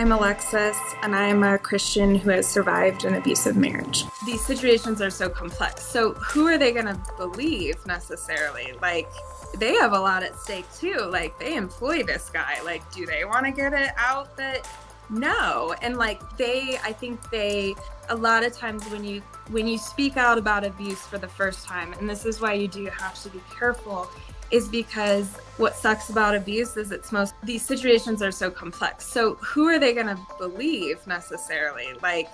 I'm Alexis, and I'm a Christian who has survived an abusive marriage. These situations are so complex. So, who are they going to believe necessarily? Like, they have a lot at stake too. Like, they employ this guy. Like, do they want to get it out that no and like they i think they a lot of times when you when you speak out about abuse for the first time and this is why you do have to be careful is because what sucks about abuse is it's most these situations are so complex. So who are they going to believe necessarily? Like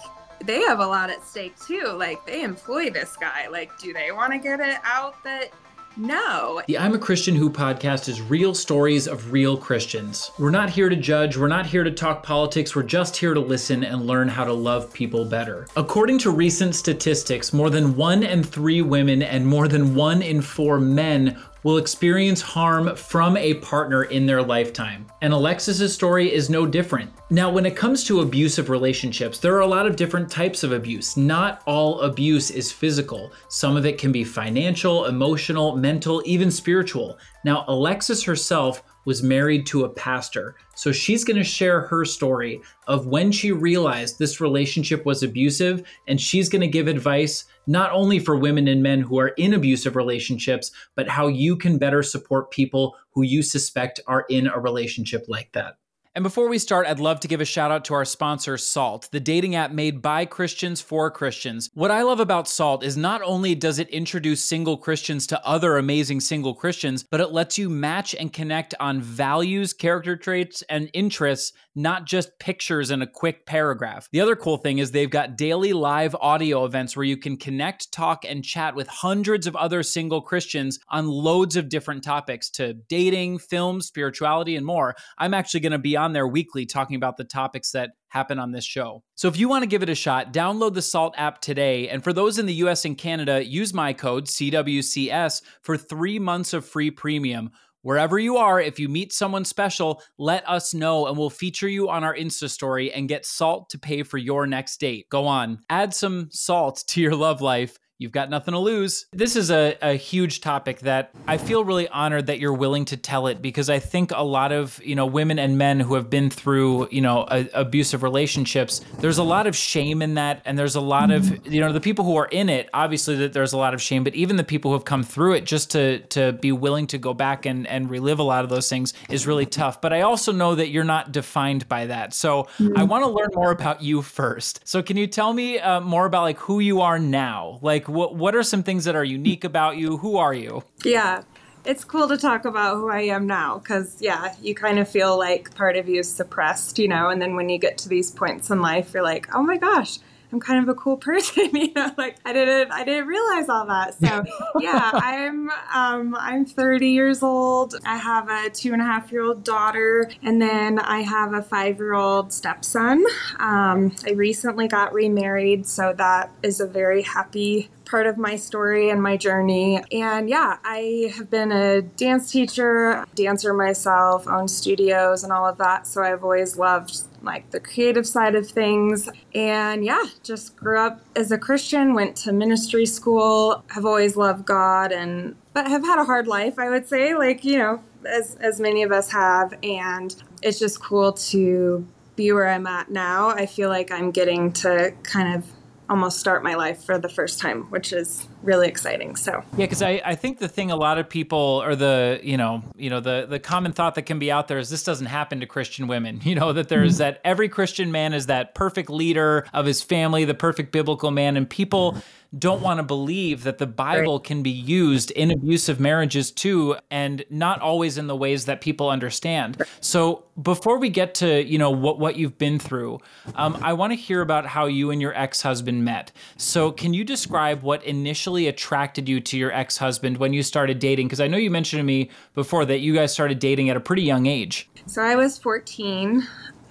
they have a lot at stake too. Like they employ this guy. Like do they want to get it out that no. The I'm a Christian Who podcast is real stories of real Christians. We're not here to judge, we're not here to talk politics, we're just here to listen and learn how to love people better. According to recent statistics, more than one in three women and more than one in four men will experience harm from a partner in their lifetime. And Alexis's story is no different. Now, when it comes to abusive relationships, there are a lot of different types of abuse. Not all abuse is physical. Some of it can be financial, emotional, mental, even spiritual. Now, Alexis herself was married to a pastor. So she's going to share her story of when she realized this relationship was abusive, and she's going to give advice not only for women and men who are in abusive relationships, but how you can better support people who you suspect are in a relationship like that. And before we start, I'd love to give a shout out to our sponsor, Salt, the dating app made by Christians for Christians. What I love about Salt is not only does it introduce single Christians to other amazing single Christians, but it lets you match and connect on values, character traits, and interests, not just pictures in a quick paragraph. The other cool thing is they've got daily live audio events where you can connect, talk, and chat with hundreds of other single Christians on loads of different topics to dating, film, spirituality, and more. I'm actually going to be on on there weekly talking about the topics that happen on this show. So if you want to give it a shot, download the Salt app today. And for those in the US and Canada, use my code CWCS for three months of free premium. Wherever you are, if you meet someone special, let us know and we'll feature you on our Insta story and get salt to pay for your next date. Go on, add some salt to your love life You've got nothing to lose. This is a, a huge topic that I feel really honored that you're willing to tell it because I think a lot of, you know, women and men who have been through, you know, a, abusive relationships, there's a lot of shame in that. And there's a lot of, you know, the people who are in it, obviously that there's a lot of shame, but even the people who have come through it just to, to be willing to go back and, and relive a lot of those things is really tough. But I also know that you're not defined by that. So mm-hmm. I want to learn more about you first. So can you tell me uh, more about like who you are now? Like, like what what are some things that are unique about you? Who are you? Yeah. It's cool to talk about who I am now because, yeah, you kind of feel like part of you is suppressed, you know, and then when you get to these points in life, you're like, oh my gosh, I'm kind of a cool person, you know. Like I didn't, I didn't realize all that. So yeah, I'm, um, I'm 30 years old. I have a two and a half year old daughter, and then I have a five year old stepson. Um, I recently got remarried, so that is a very happy part of my story and my journey. And yeah, I have been a dance teacher, dancer myself, own studios and all of that. So I've always loved like the creative side of things. And yeah, just grew up as a Christian, went to ministry school, have always loved God and but have had a hard life, I would say, like, you know, as as many of us have and it's just cool to be where I'm at now. I feel like I'm getting to kind of almost start my life for the first time, which is really exciting. So yeah, because I, I think the thing a lot of people or the you know you know the the common thought that can be out there is this doesn't happen to Christian women. You know that there's mm-hmm. that every Christian man is that perfect leader of his family, the perfect biblical man, and people. Mm-hmm don't want to believe that the Bible can be used in abusive marriages too, and not always in the ways that people understand. So before we get to you know what what you've been through, um, I want to hear about how you and your ex husband met. So can you describe what initially attracted you to your ex husband when you started dating? Because I know you mentioned to me before that you guys started dating at a pretty young age. So I was 14.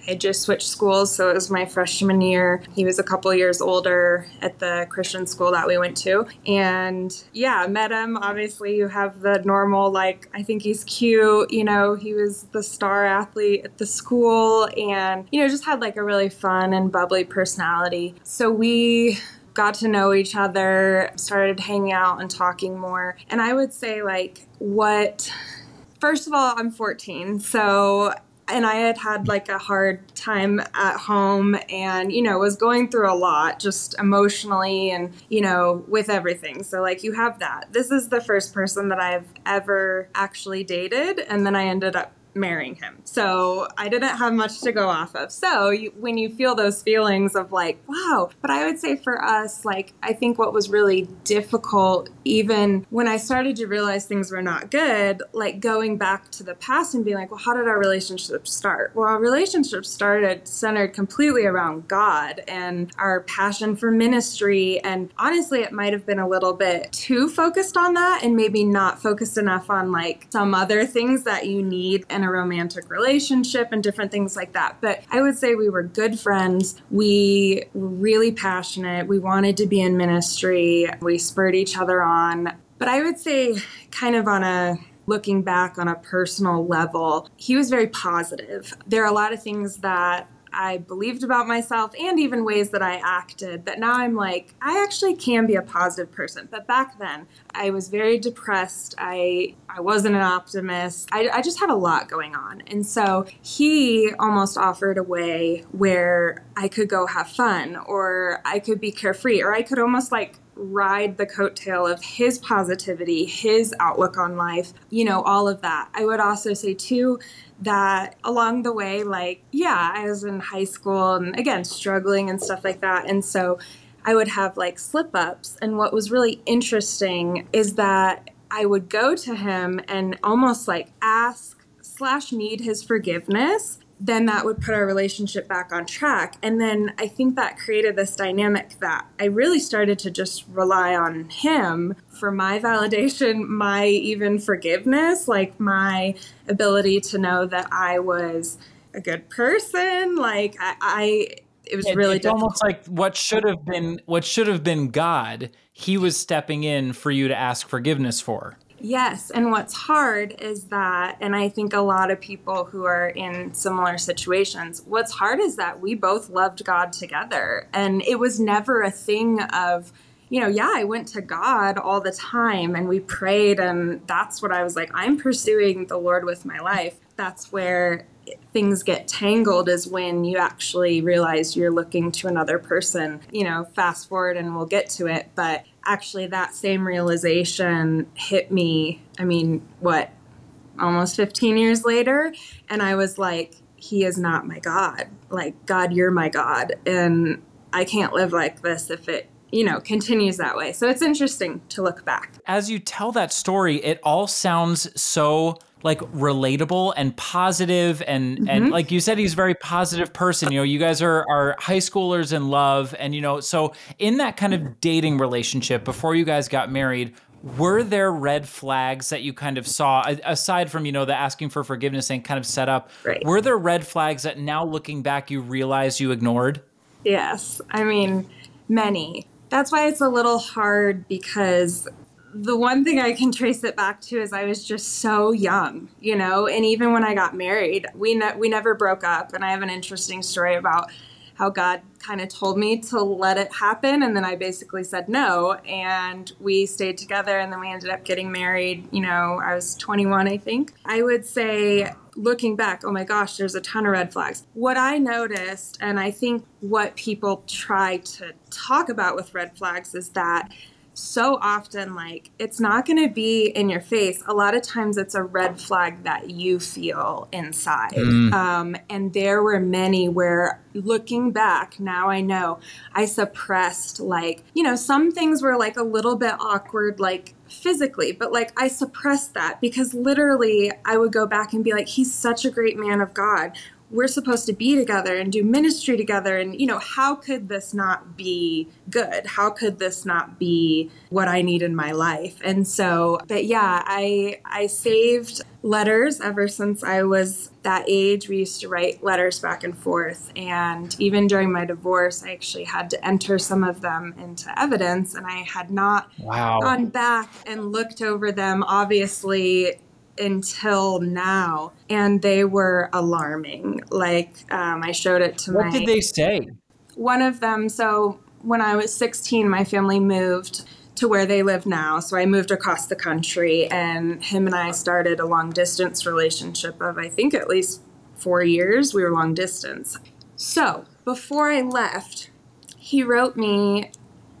I just switched schools, so it was my freshman year. He was a couple years older at the Christian school that we went to. And yeah, met him. Obviously, you have the normal, like, I think he's cute. You know, he was the star athlete at the school and, you know, just had like a really fun and bubbly personality. So we got to know each other, started hanging out and talking more. And I would say, like, what First of all, I'm 14, so and I had had like a hard time at home and, you know, was going through a lot just emotionally and, you know, with everything. So, like, you have that. This is the first person that I've ever actually dated. And then I ended up marrying him. So I didn't have much to go off of. So you, when you feel those feelings of like, wow, but I would say for us, like, I think what was really difficult, even when I started to realize things were not good, like going back to the past and being like, well, how did our relationship start? Well, our relationship started centered completely around God and our passion for ministry. And honestly, it might have been a little bit too focused on that and maybe not focused enough on like some other things that you need in a romantic relationship and different things like that. But I would say we were good friends. We were really passionate. We wanted to be in ministry. We spurred each other on. But I would say, kind of on a looking back on a personal level, he was very positive. There are a lot of things that I believed about myself and even ways that I acted. But now I'm like, I actually can be a positive person. But back then, I was very depressed. I I wasn't an optimist. I, I just had a lot going on. And so he almost offered a way where I could go have fun or I could be carefree or I could almost like ride the coattail of his positivity, his outlook on life, you know, all of that. I would also say, too, that along the way, like, yeah, I was in high school and again, struggling and stuff like that. And so I would have like slip ups. And what was really interesting is that I would go to him and almost like ask slash need his forgiveness then that would put our relationship back on track. And then I think that created this dynamic that I really started to just rely on him for my validation, my even forgiveness, like my ability to know that I was a good person. Like I, I it was it, really it's difficult. almost like what should have been what should have been God, he was stepping in for you to ask forgiveness for. Yes, and what's hard is that, and I think a lot of people who are in similar situations, what's hard is that we both loved God together. And it was never a thing of, you know, yeah, I went to God all the time and we prayed, and that's what I was like, I'm pursuing the Lord with my life. That's where things get tangled is when you actually realize you're looking to another person. You know, fast forward and we'll get to it, but actually that same realization hit me, I mean, what, almost 15 years later? And I was like, he is not my God. Like, God, you're my God. And I can't live like this if it you know continues that way so it's interesting to look back as you tell that story it all sounds so like relatable and positive and mm-hmm. and like you said he's a very positive person you know you guys are are high schoolers in love and you know so in that kind of dating relationship before you guys got married were there red flags that you kind of saw aside from you know the asking for forgiveness and kind of set up right. were there red flags that now looking back you realize you ignored yes i mean many that's why it's a little hard because the one thing I can trace it back to is I was just so young, you know, and even when I got married, we ne- we never broke up. And I have an interesting story about how God kind of told me to let it happen, and then I basically said no, and we stayed together, and then we ended up getting married. You know, I was 21, I think. I would say, looking back, oh my gosh, there's a ton of red flags. What I noticed, and I think what people try to talk about with red flags, is that so often like it's not going to be in your face. A lot of times it's a red flag that you feel inside. Mm. um, and there were many where looking back now i know i suppressed like you know some things were like a little bit awkward like physically but like i suppressed that because literally i would go back and be like he's such a great man of god we're supposed to be together and do ministry together. And you know how could this not be good? How could this not be what i need in my life? And so but yeah i i saved letters ever since i was that age. We used to write letters back and forth. And even during my divorce i actually had to enter some of them into evidence. And i had not wow. gone back and looked over them. Obviously until now, and they were alarming. Like um, I showed it to what my. What did they say? One of them. So when I was 16, my family moved to where they live now. So I moved across the country, and him and I started a long distance relationship of I think at least four years. We were long distance. So before I left, he wrote me,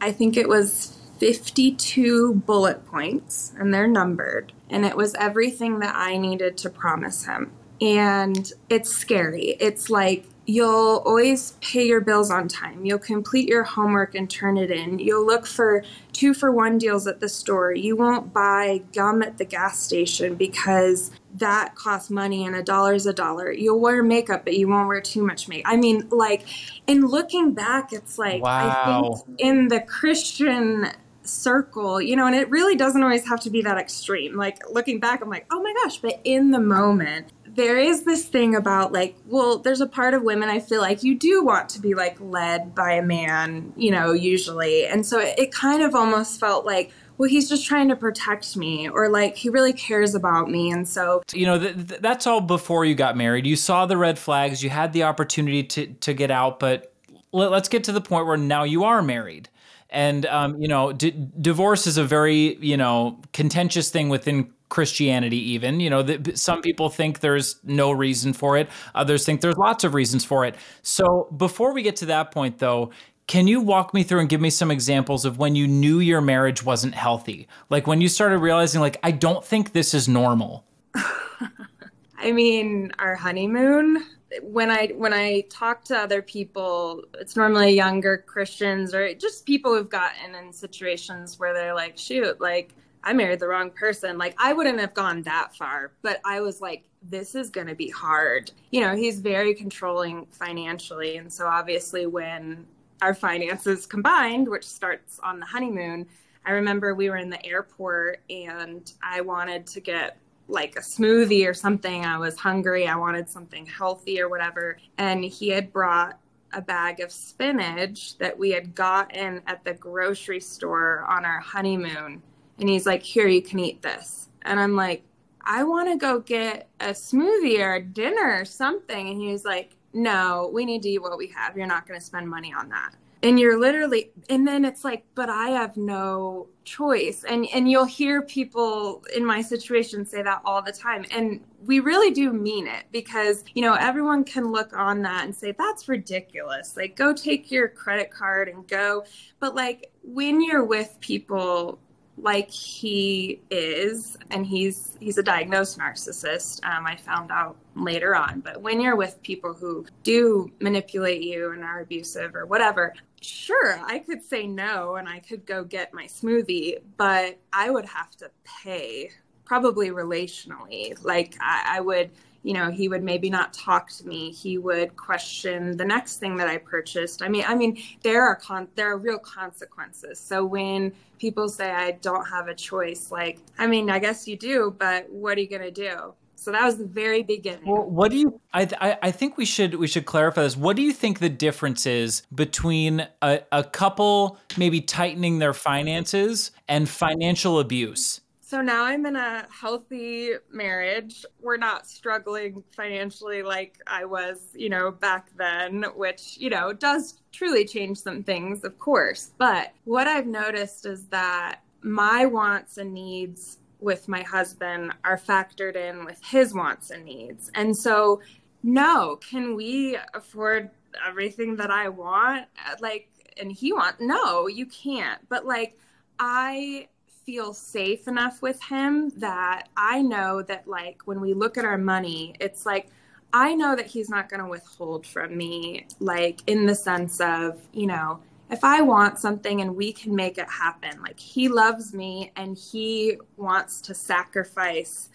I think it was 52 bullet points, and they're numbered. And it was everything that I needed to promise him. And it's scary. It's like, You'll always pay your bills on time. You'll complete your homework and turn it in. You'll look for two for one deals at the store. You won't buy gum at the gas station because that costs money and a dollar's a dollar. You'll wear makeup, but you won't wear too much makeup. I mean, like, in looking back, it's like, wow. I think in the Christian circle, you know, and it really doesn't always have to be that extreme. Like, looking back, I'm like, oh my gosh, but in the moment, there is this thing about like, well, there's a part of women I feel like you do want to be like led by a man, you know, usually. And so it, it kind of almost felt like, well, he's just trying to protect me, or like he really cares about me. And so, you know, th- th- that's all before you got married. You saw the red flags, you had the opportunity to, to get out, but let, us get to the point where now you are married. And, um, you know, d- divorce is a very, you know, contentious thing within Christianity, even. You know, the, some people think there's no reason for it, others think there's lots of reasons for it. So, before we get to that point, though, can you walk me through and give me some examples of when you knew your marriage wasn't healthy? Like when you started realizing, like, I don't think this is normal. I mean, our honeymoon. When I when I talk to other people, it's normally younger Christians or just people who've gotten in situations where they're like, "Shoot, like I married the wrong person. Like, I wouldn't have gone that far, but I was like, this is going to be hard. You know, he's very controlling financially. And so, obviously, when our finances combined, which starts on the honeymoon, I remember we were in the airport and I wanted to get like a smoothie or something. I was hungry. I wanted something healthy or whatever. And he had brought a bag of spinach that we had gotten at the grocery store on our honeymoon and he's like, Here, you can eat this. And I'm like, I want to go get a smoothie or a dinner or something. And he was like, No, we need to eat what we have. You're not going to spend money on that. And you're literally, and then it's like, but I have no choice. And and you'll hear people in my situation say that all the time. And we really do mean it because, you know, everyone can look on that and say, that's ridiculous. Like, go take your credit card and go. But like, when you're with people like he is and he's he's a diagnosed narcissist um, i found out later on. But when you're with people who do manipulate you and are abusive or whatever sure i could say no and i could go get my smoothie but i would have to pay probably relationally. Like I, I would you know he would maybe not talk to me he would question the next thing that i purchased i mean i mean there are con- there are real consequences so when people say i don't have a choice like i mean i guess you do but what are you going to do so that was the very beginning. Well, what do you? I, I, I think we should we should clarify this. What do you think the difference is between a, a couple maybe tightening their finances and financial abuse? So now I'm in a healthy marriage. We're not struggling financially like I was, you know, back then, which, you know, does truly change some things, of course. But what I've noticed is that my wants and needs with my husband are factored in with his wants and needs. And so, no, can we afford everything that I want? Like, and he wants, no, you can't. But like, I feel safe enough with him that I know that, like, when we look at our money, it's like, I know that he's not going to withhold from me, like, in the sense of, you know, if I want something and we can make it happen, like, he loves me and he wants to sacrifice,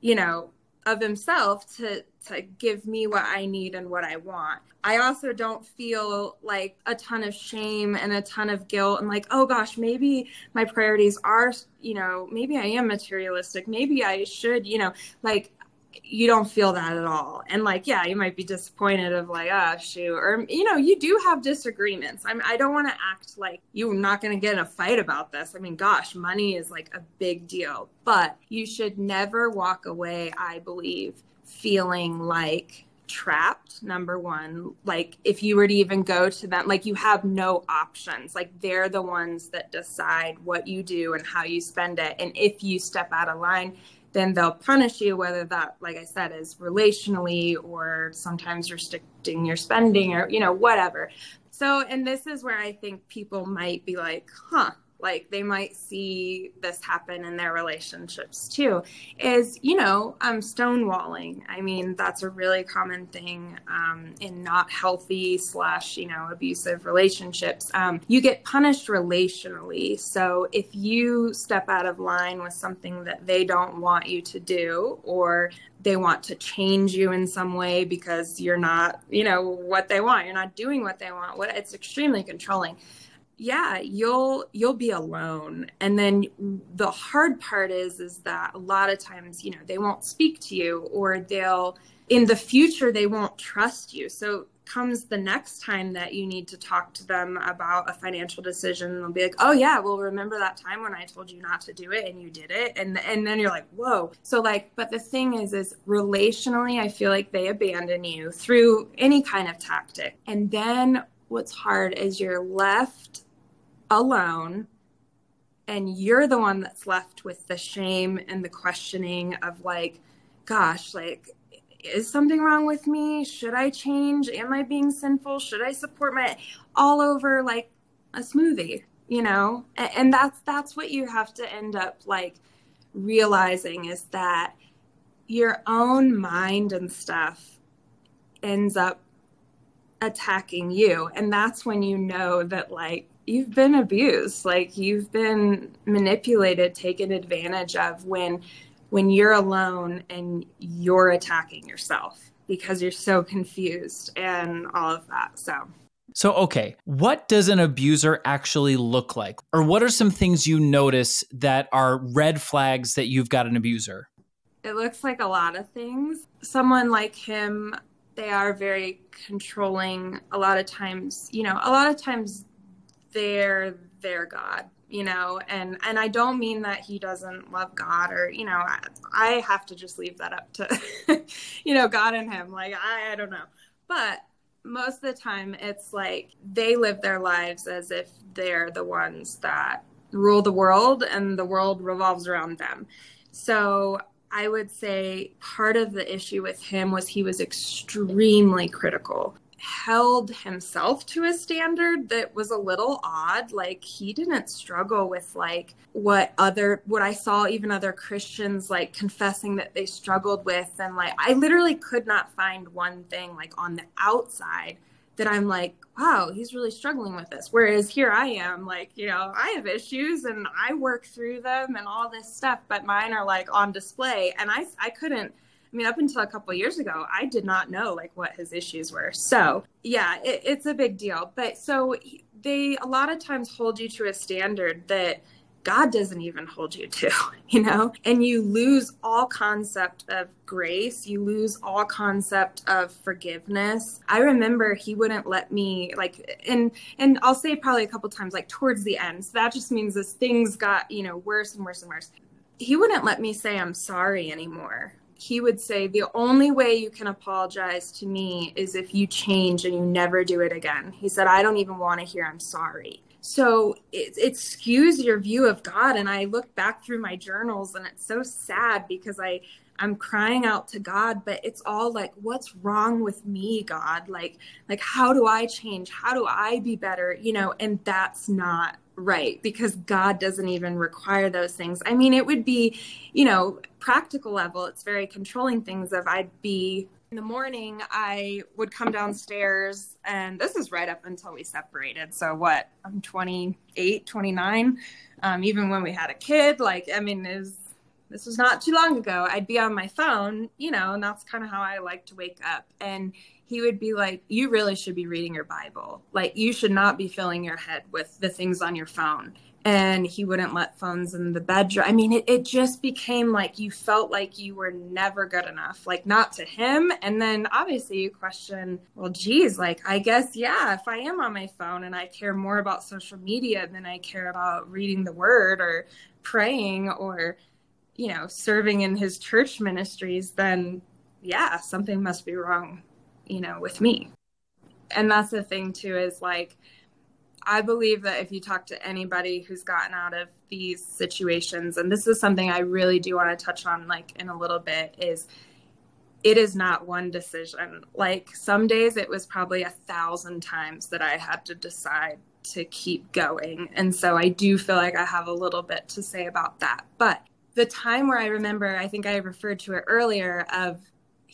you know, of himself to to give me what I need and what I want. I also don't feel like a ton of shame and a ton of guilt and like, oh gosh, maybe my priorities are, you know, maybe I am materialistic. Maybe I should, you know, like you don't feel that at all. And like, yeah, you might be disappointed of like, oh, shoot, or you know, you do have disagreements. I'm, I don't want to act like you're not going to get in a fight about this. I mean, gosh, money is like a big deal, but you should never walk away. I believe feeling like trapped number one like if you were to even go to them like you have no options like they're the ones that decide what you do and how you spend it and if you step out of line then they'll punish you, whether that, like I said, is relationally or sometimes restricting your spending or, you know, whatever. So, and this is where I think people might be like, huh, like they might see this happen in their relationships too is you know um, stonewalling. I mean that's a really common thing um, in not healthy slash you know abusive relationships. Um, you get punished relationally. So if you step out of line with something that they don't want you to do or they want to change you in some way because you're not you know what they want you're not doing what they want what it's extremely controlling yeah you'll you'll be alone. And then the hard part is is that a lot of times you know they won't speak to you or they'll in the future they won't trust you. So comes the next time that you need to talk to them about a financial decision they'll be like oh yeah well remember that time when i told you not to do it and you did it? And and then you're like whoa. So like but the thing is is relationally i feel like they abandon you through any kind of tactic. And then what's hard is you're left alone and you're the one that's left with the shame and the questioning of like gosh like is something wrong with me? Should i change? Am i being sinful? Should i support my all over like a smoothie you know? And, and that's that's what you have to end up like realizing is that your own mind and stuff ends up attacking you. And that's when you know that like you've been abused like you've been manipulated taken advantage of when when you're alone and you're attacking yourself because you're so confused and all of that so so, okay, what does an abuser actually look like? Or what are some things you notice that are red flags that you've got an abuser? It looks like a lot of things. Someone like him, they are very controlling. A lot of times, you know, a lot of times they're their God, you know, and and I don't mean that he doesn't love God or you know I, I have to just leave that up to you know God and him. Like I, I don't know, but most of the time it's like they live their lives as if they're the ones that rule the world and the world revolves around them. So I would say part of the issue with him was he was extremely critical held himself to a standard that was a little odd. Like he didn't struggle with like what other what i saw even other christians like confessing that they struggled with. And like i literally could not find one thing like on the outside that i'm like wow he's really struggling with this. Whereas here i am like you know i have issues and i work through them and all this stuff but mine are like on display. And i i couldn't I mean, up until a couple years ago, I did not know like what his issues were. So yeah, it, it's a big deal. But so they a lot of times hold you to a standard that God doesn't even hold you to, you know? And you lose all concept of grace. You lose all concept of forgiveness. I remember he wouldn't let me like and and I'll say probably a couple times like towards the end. So that just means as things got, you know, worse and worse and worse. He wouldn't let me say I'm sorry anymore he would say the only way you can apologize to me is if you change and you never do it again. He said, I don't even want to hear I'm sorry. So it, it skews your view of God. And I look back through my journals and it's so sad because I, I'm crying out to God, but it's all like, what's wrong with me, God? Like, like, how do I change? How do I be better? You know, and that's not right because God doesn't even require those things. I mean, it would be, you know, practical level, it's very controlling things of I'd be in the morning, I would come downstairs, and this is right up until we separated. So, what? I'm 28, 29. Um, even when we had a kid, like, I mean, is this was not too long ago. I'd be on my phone, you know, and that's kind of how I like to wake up. And he would be like, You really should be reading your Bible. Like, you should not be filling your head with the things on your phone. And he wouldn't let phones in the bedroom. I mean, it, it just became like you felt like you were never good enough, like not to him. And then obviously you question, well, geez, like, I guess, yeah, if I am on my phone and I care more about social media than I care about reading the word or praying or, you know, serving in his church ministries, then yeah, something must be wrong you know, with me. And that's the thing too is like I believe that if you talk to anybody who's gotten out of these situations, and this is something I really do want to touch on, like in a little bit, is it is not one decision. Like some days it was probably a thousand times that I had to decide to keep going. And so I do feel like I have a little bit to say about that. But the time where I remember, I think I referred to it earlier, of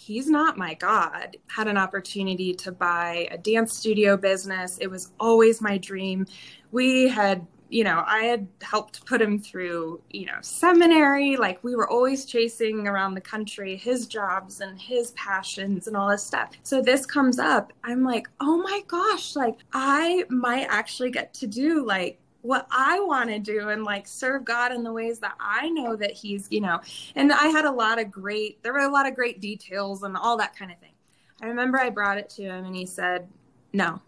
he's not my God, had an opportunity to buy a dance studio business. It was always my dream. We had you know, I had helped put him through, you know, seminary. Like we were always chasing around the country his jobs and his passions and all this stuff. So this comes up. I'm like, oh my gosh, like I might actually get to do like what I want to do and like serve God in the ways that I know that He's, you know. And I had a lot of great, there were a lot of great details and all that kind of thing. I remember I brought it to him and he said, no,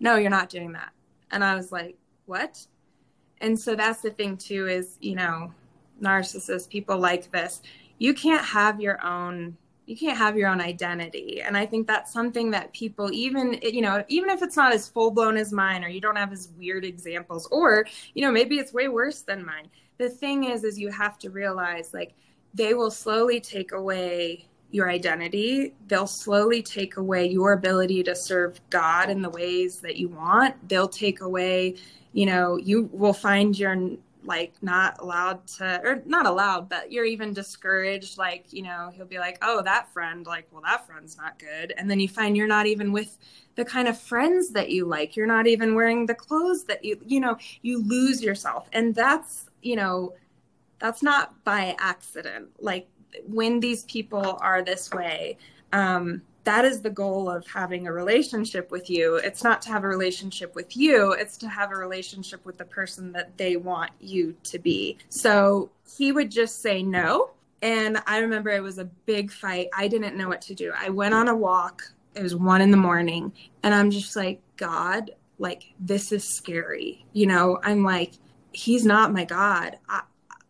no, you're not doing that. And I was like, what? and so that's the thing too is you know narcissists people like this you can't have your own you can't have your own identity. And i think that's something that people even you know even if it's not as full blown as mine or you don't have as weird examples or you know maybe it's way worse than mine. The thing is is you have to realize like they will slowly take away your identity. They'll slowly take away your ability to serve god in the ways that you want. They'll take away you know, you will find you're like not allowed to, or not allowed, but you're even discouraged. Like, you know, he'll be like, oh, that friend, like, well, that friend's not good. And then you find you're not even with the kind of friends that you like. You're not even wearing the clothes that you, you know, you lose yourself. And that's, you know, that's not by accident. Like, when these people are this way, um, that is the goal of having a relationship with you. It's not to have a relationship with you, it's to have a relationship with the person that they want you to be. So he would just say no. And I remember it was a big fight. I didn't know what to do. I went on a walk. It was one in the morning. And I'm just like, God, like, this is scary. You know, I'm like, he's not my God. I,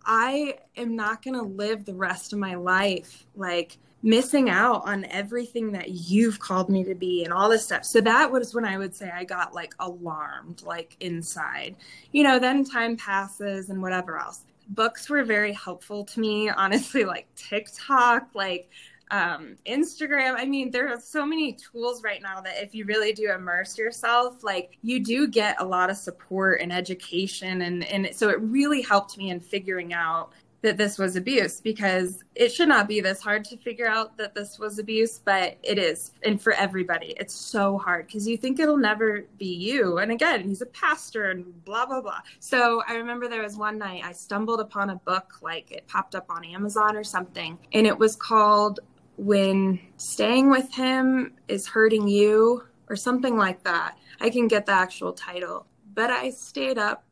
I am not going to live the rest of my life like missing out on everything that you've called me to be and all this stuff. So that was when I would say I got like alarmed, like inside. You know, then time passes and whatever else. Books were very helpful to me, honestly, like TikTok, like um, Instagram. I mean, there are so many tools right now that if you really do immerse yourself, like you do get a lot of support and education. And, and so it really helped me in figuring out that this was abuse because it should not be this hard to figure out that this was abuse, but it is. And for everybody, it's so hard because you think it'll never be you. And again, he's a pastor and blah, blah, blah. So I remember there was one night I stumbled upon a book, like it popped up on Amazon or something, and it was called When Staying with Him is Hurting You or something like that. I can get the actual title. But I stayed up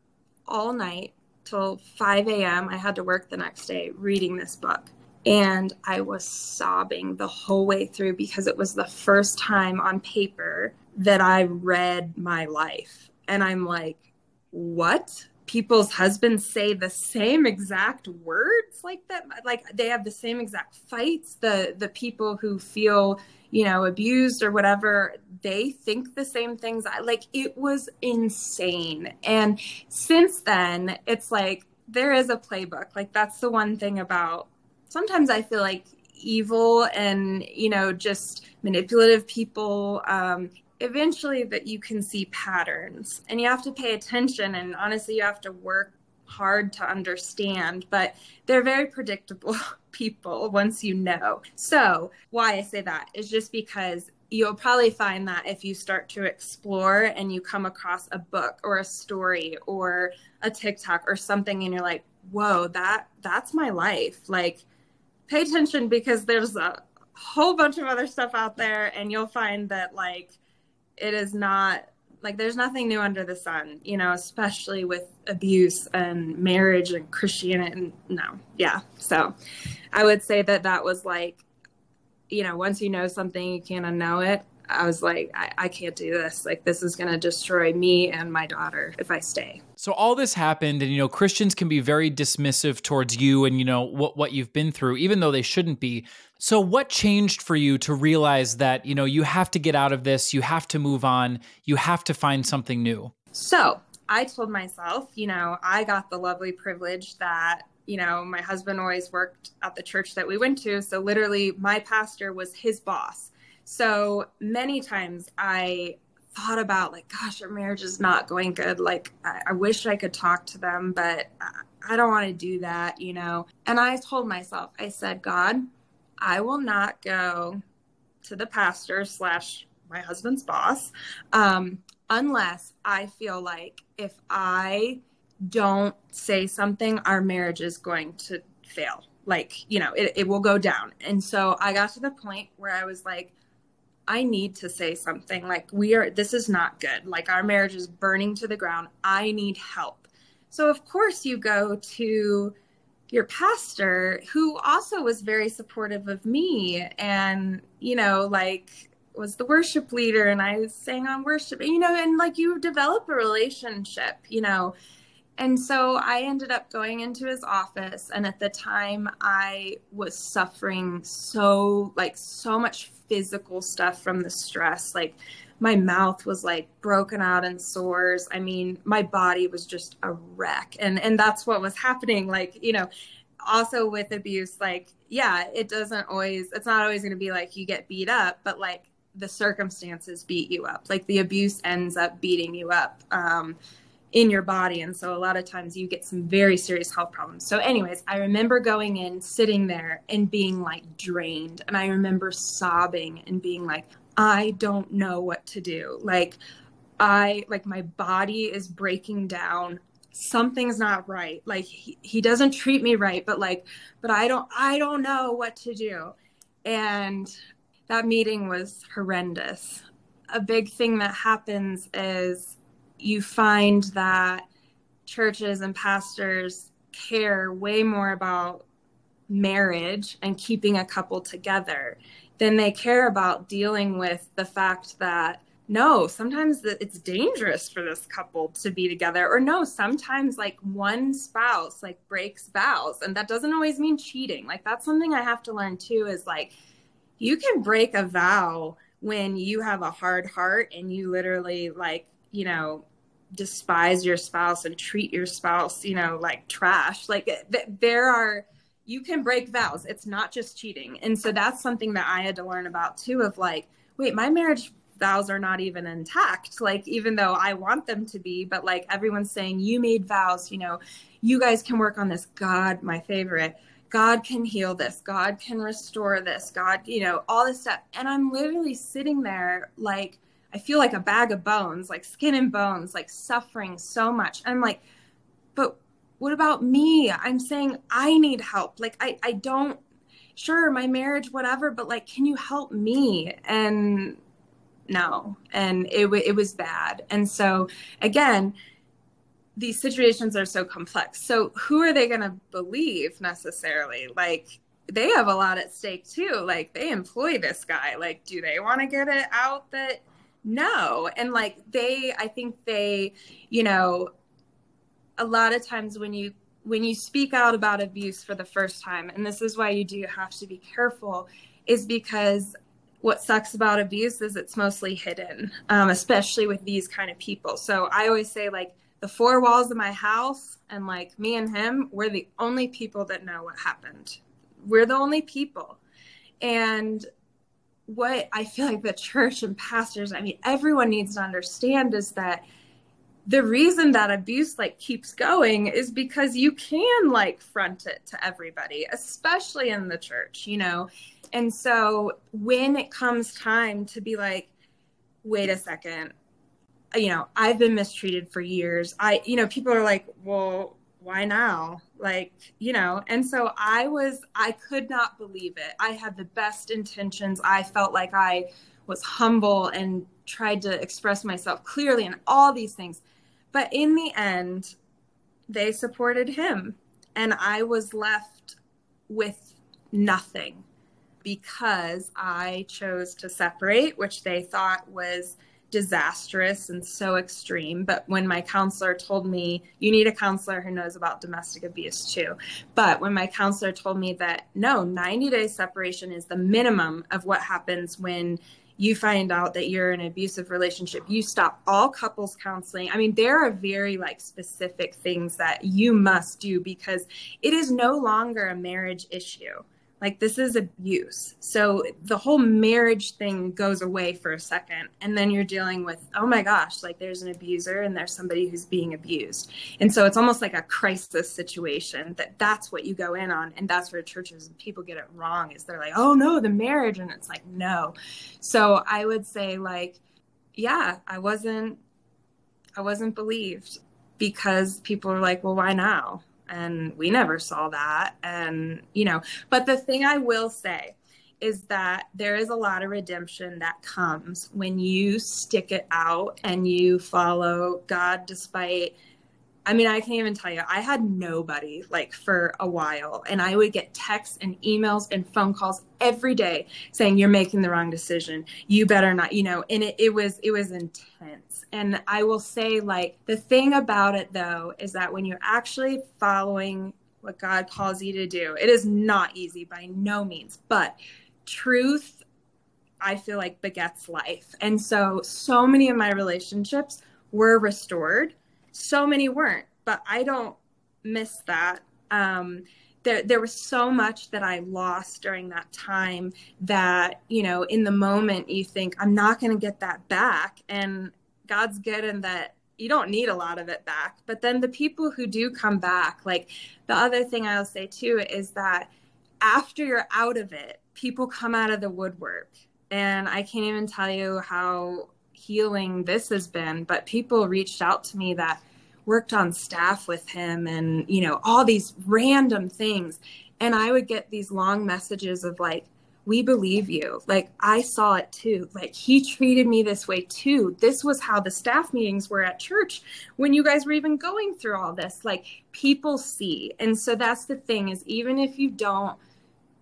all night till 5 a.m. I had to work the next day reading this book. And I was sobbing the whole way through because it was the first time on paper that I read my life. And I'm like, what? People's husbands say the same exact words like that? Like they have the same exact fights. The the people who feel you know, abused or whatever, they think the same things. Like it was insane. And since then, it's like there is a playbook. Like that's the one thing about sometimes I feel like evil and, you know, just manipulative people. Um, eventually that you can see patterns and you have to pay attention and honestly you have to work hard to understand, but they're very predictable people once you know. So, why I say that is just because you'll probably find that if you start to explore and you come across a book or a story or a TikTok or something and you're like, "Whoa, that that's my life." Like pay attention because there's a whole bunch of other stuff out there and you'll find that like it is not like there's nothing new under the sun, you know, especially with abuse and marriage and Christianity. And no, yeah. So I would say that that was like, you know, once you know something, you can't unknow it. I was like, I, I can't do this. Like, this is going to destroy me and my daughter if I stay. So all this happened, and you know, Christians can be very dismissive towards you and you know what what you've been through, even though they shouldn't be. So what changed for you to realize that you know you have to get out of this, you have to move on, you have to find something new? So I told myself, you know, I got the lovely privilege that, you know, my husband always worked at the church that we went to. So literally, my pastor was his boss. So many times I thought about, like, gosh, our marriage is not going good. Like, I, I wish I could talk to them, but I, I don't want to do that, you know. And I told myself, I said, God, I will not go to the pastor slash my husband's boss um, unless I feel like if I don't say something, our marriage is going to fail. Like, you know, it, it will go down. And so I got to the point where I was like, I need to say something. Like, we are, this is not good. Like, our marriage is burning to the ground. I need help. So, of course, you go to your pastor, who also was very supportive of me and, you know, like, was the worship leader and I was sang on worship, you know, and like you develop a relationship, you know. And so I ended up going into his office. And at the time, I was suffering so, like, so much physical stuff from the stress. Like, my mouth was like broken out in sores. I mean, my body was just a wreck. And, and that's what was happening. Like, you know, also with abuse, like, yeah, it doesn't always, it's not always going to be like you get beat up, but like the circumstances beat you up. Like the abuse ends up beating you up um, in your body. And so a lot of times you get some very serious health problems. So, anyways, I remember going in, sitting there, and being like drained. And I remember sobbing and being like, I don't know what to do. Like, I, like, my body is breaking down something's not right like he, he doesn't treat me right but like but i don't i don't know what to do and that meeting was horrendous. A big thing that happens is you find that churches and pastors care way more about marriage and keeping a couple together than they care about dealing with the fact that no, sometimes it's dangerous for this couple to be together. Or no, sometimes like one spouse like breaks vows and that doesn't always mean cheating. Like that's something I have to learn too is like you can break a vow when you have a hard heart and you literally like you know despise your spouse and treat your spouse you know like trash like th- there are you can break vows it's not just cheating and so that's something that i had to learn about too of like wait my marriage vows are not even intact like even though i want them to be but like everyone's saying you made vows you know you guys can work on this god my favorite God can heal this. God can restore this. God, you know, all this stuff. And I'm literally sitting there like, I feel like a bag of bones, like skin and bones, like suffering so much. I'm like, but what about me? I'm saying I need help. Like, I, I don't, sure, my marriage, whatever, but like, can you help me? And no. And it, it was bad. And so, again, these situations are so complex. So who are they going to believe necessarily? Like they have a lot at stake too. Like they employ this guy. Like do they want to get it out that no. And like they I think they, you know, a lot of times when you when you speak out about abuse for the first time, and this is why you do have to be careful, is because what sucks about abuse is it's mostly hidden, um, especially with these kind of people. So I always say, like, the four walls of my house and like me and him, we're the only people that know what happened. We're the only people. And what I feel like the church and pastors, I mean, everyone needs to understand is that the reason that abuse like keeps going is because you can like front it to everybody, especially in the church, you know. And so when it comes time to be like, wait a second, you know, I've been mistreated for years. I, you know, people are like, well, why now? Like, you know, and so I was, I could not believe it. I had the best intentions. I felt like I was humble and tried to express myself clearly and all these things. But in the end, they supported him. And I was left with nothing because I chose to separate, which they thought was disastrous and so extreme. But when my counselor told me, you need a counselor who knows about domestic abuse too. But when my counselor told me that no, 90 days separation is the minimum of what happens when you find out that you're in an abusive relationship you stop all couples counseling. I mean there are very like specific things that you must do because it is no longer a marriage issue like this is abuse. So the whole marriage thing goes away for a second and then you're dealing with oh my gosh like there's an abuser and there's somebody who's being abused. And so it's almost like a crisis situation that that's what you go in on and that's where churches and people get it wrong is they're like oh no the marriage and it's like no. So i would say like yeah i wasn't i wasn't believed because people are like well why now and we never saw that and you know but the thing i will say is that there is a lot of redemption that comes when you stick it out and you follow god despite I mean, I can't even tell you. I had nobody like for a while, and I would get texts and emails and phone calls every day saying you're making the wrong decision. You better not, you know. And it, it was it was intense. And I will say, like the thing about it though is that when you're actually following what God calls you to do, it is not easy by no means. But truth, I feel like begets life, and so so many of my relationships were restored so many weren't, but I don't miss that. Um, there, there was so much that I lost during that time that, you know, in the moment you think, I'm not going to get that back. And God's good in that you don't need a lot of it back. But then the people who do come back, like the other thing I'll say too is that after you're out of it, people come out of the woodwork. And I can't even tell you how healing this has been, but people reached out to me that worked on staff with him and, you know, all these random things. And I would get these long messages of like, we believe you. Like, I saw it too. Like, he treated me this way too. This was how the staff meetings were at church when you guys were even going through all this. Like, people see. And so that's the thing is, even if you don't,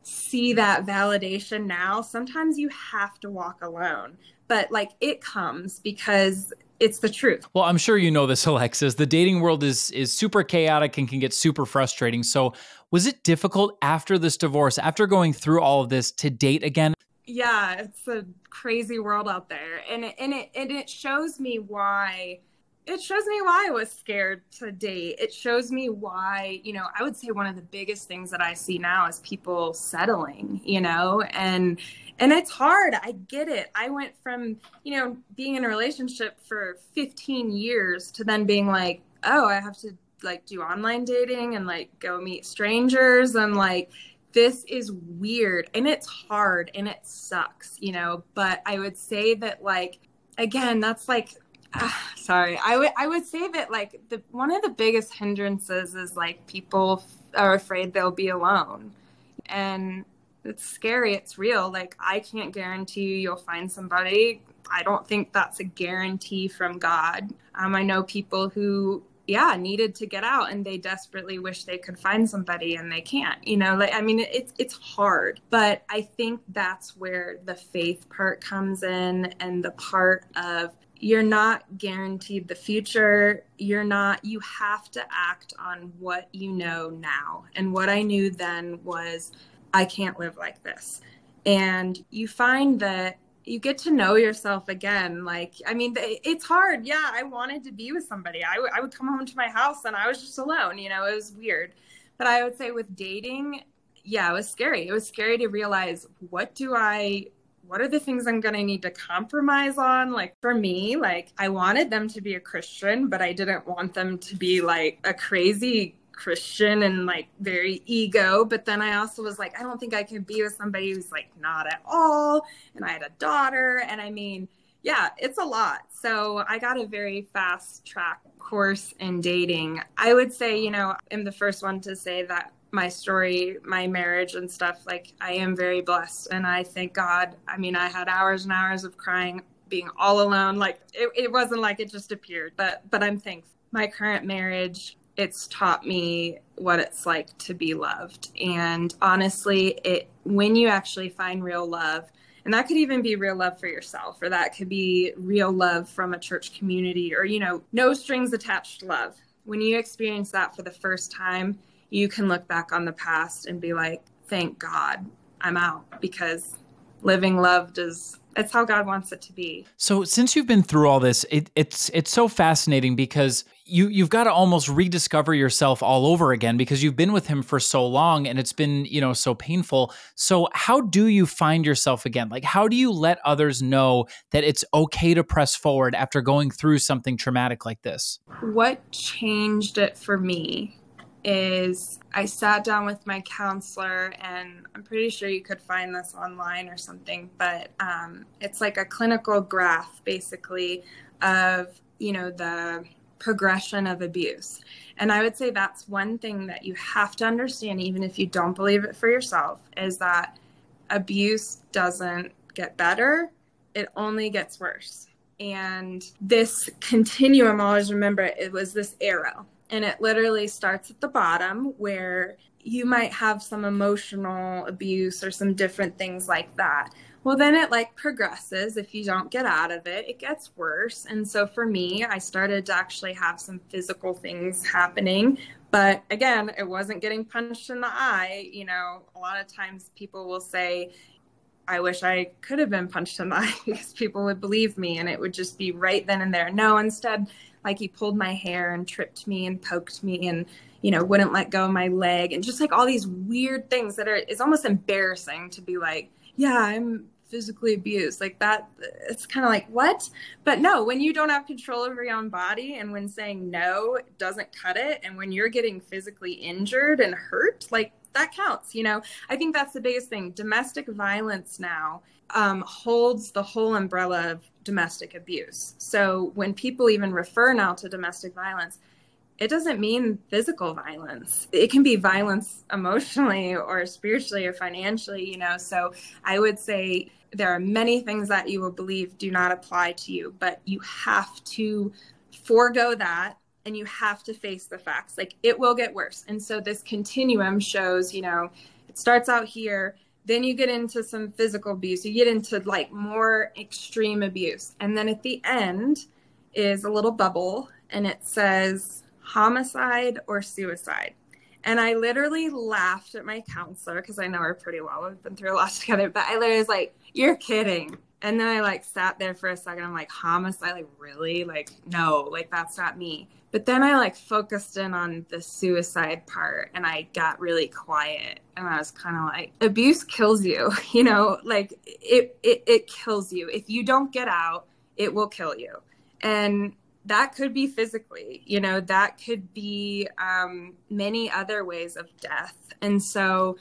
see that validation now, sometimes you have to walk alone. But like it comes because it's the truth. Well, I'm sure you know this, Alexis. The dating world is is super chaotic and can get super frustrating. So, was it difficult after this divorce, after going through all of this, to date again? Yeah, it's a crazy world out there, and it, and it and it shows me why it shows me why I was scared to date. It shows me why, you know, I would say one of the biggest things that I see now is people settling, you know, and and it's hard. I get it. I went from, you know, being in a relationship for 15 years to then being like, oh, I have to like do online dating and like go meet strangers and like this is weird and it's hard and it sucks, you know, but I would say that like again, that's like sorry. I would i would say that like the one of the biggest hindrances is like people f- are afraid they'll be alone. And it's scary. It's real. Like i can't guarantee you you'll find somebody. I don't think that's a guarantee from god. Um, i know people who yeah needed to get out and they desperately wish they could find somebody and they can't you know? Like i mean it's it's hard. But i think that's where the faith part comes in and the part of you're not guaranteed the future. You're not, you have to act on what you know now. And what I knew then was, I can't live like this. And you find that you get to know yourself again. Like, I mean, it's hard. Yeah, I wanted to be with somebody. I, w- I would come home to my house and I was just alone. You know, it was weird. But I would say with dating, yeah, it was scary. It was scary to realize what do I what are the things I'm going to need to compromise on? Like for me, like I wanted them to be a Christian, but I didn't want them to be like a crazy Christian and like very ego. But then I also was like, I don't think I can be with somebody who's like not at all. And I had a daughter. And I mean, yeah, it's a lot. So I got a very fast track course in dating. I would say, you know, I'm the first one to say that my story, my marriage and stuff, like I am very blessed. And I thank God. I mean, I had hours and hours of crying, being all alone. Like it, it wasn't like it just appeared, but, but I'm thankful. My current marriage, it's taught me what it's like to be loved. And honestly, it, when you actually find real love, and that could even be real love for yourself, or that could be real love from a church community, or, you know, no strings attached love. When you experience that for the first time, you can look back on the past and be like, thank God I'm out because living loved is it's how God wants it to be. So since you've been through all this, it, it's it's so fascinating because you you've got to almost rediscover yourself all over again because you've been with him for so long and it's been you know so painful. So how do you find yourself again? Like how do you let others know that it's okay to press forward after going through something traumatic like this? What changed it for me is I sat down with my counselor, and I'm pretty sure you could find this online or something, but um, it's like a clinical graph basically of, you know, the progression of abuse. And I would say that's one thing that you have to understand, even if you don't believe it for yourself, is that abuse doesn't get better, it only gets worse. And this continuum, always remember it was this arrow and it literally starts at the bottom where you might have some emotional abuse or some different things like that. Well then it like progresses. If you don't get out of it it gets worse. And so for me i started to actually have some physical things happening. But again it wasn't getting punched in the eye. You know a lot of times people will say I wish I could have been punched in the eye because people would believe me and it would just be right then and there. No, instead, like he pulled my hair and tripped me and poked me and you know wouldn't let go of my leg and just like all these weird things that are it's almost embarrassing to be like yeah i'm physically abused. Like that it's kind of like what? But no when you don't have control over your own body and when saying no doesn't cut it and when you're getting physically injured and hurt like that counts you know? I think that's the biggest thing. Domestic violence now um, holds the whole umbrella of domestic abuse. So when people even refer now to domestic violence, it doesn't mean physical violence. It can be violence emotionally or spiritually or financially, you know. So I would say there are many things that you will believe do not apply to you, but you have to forego that and you have to face the facts. Like it will get worse. And so this continuum shows, you know, it starts out here then you get into some physical abuse. You get into like more extreme abuse. And then at the end is a little bubble and it says homicide or suicide. And i literally laughed at my counselor because i know her pretty well. We've been through a lot together. But i literally was like you're kidding. And then i like sat there for a second. I'm like homicide? Like really? Like no. Like that's not me but then I like focused in on the suicide part and I got really quiet and I was kind of like abuse kills you, you know, like it, it it kills you. If you don't get out, it will kill you. And that could be physically, you know, that could be um, many other ways of death. And so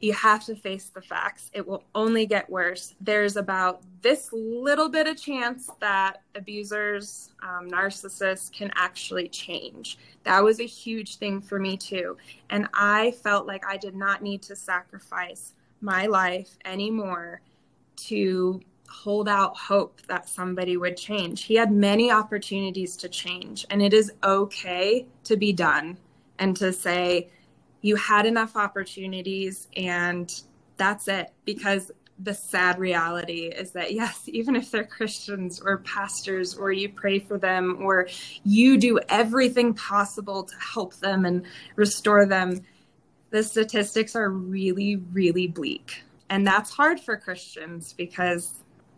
you have to face the facts. It will only get worse. There's about this little bit of chance that abusers, um, narcissists can actually change. That was a huge thing for me too. And I felt like I did not need to sacrifice my life anymore to hold out hope that somebody would change. He had many opportunities to change, and it is okay to be done and to say, you had enough opportunities and that's it. Because the sad reality is that yes even if they're christians or pastors or you pray for them or you do everything possible to help them and restore them the statistics are really really bleak. And that's hard for christians because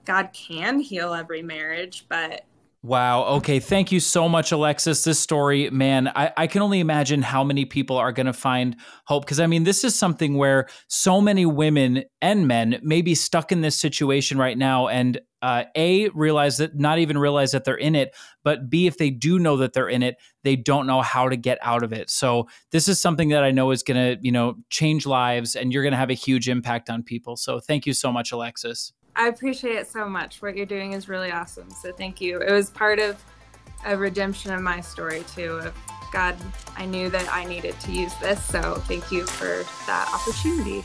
god can heal every marriage but Wow. Okay. Thank you so much, Alexis. This story, man, I, I can only imagine how many people are going to find hope. Because, I mean, this is something where so many women and men may be stuck in this situation right now and uh, A, realize that, not even realize that they're in it, but B, if they do know that they're in it, they don't know how to get out of it. So, this is something that I know is going to, you know, change lives and you're going to have a huge impact on people. So, thank you so much, Alexis. I appreciate it so much. What you're doing is really awesome. So thank you. It was part of a redemption of my story too. Of God, I knew that I needed to use this. So thank you for that opportunity.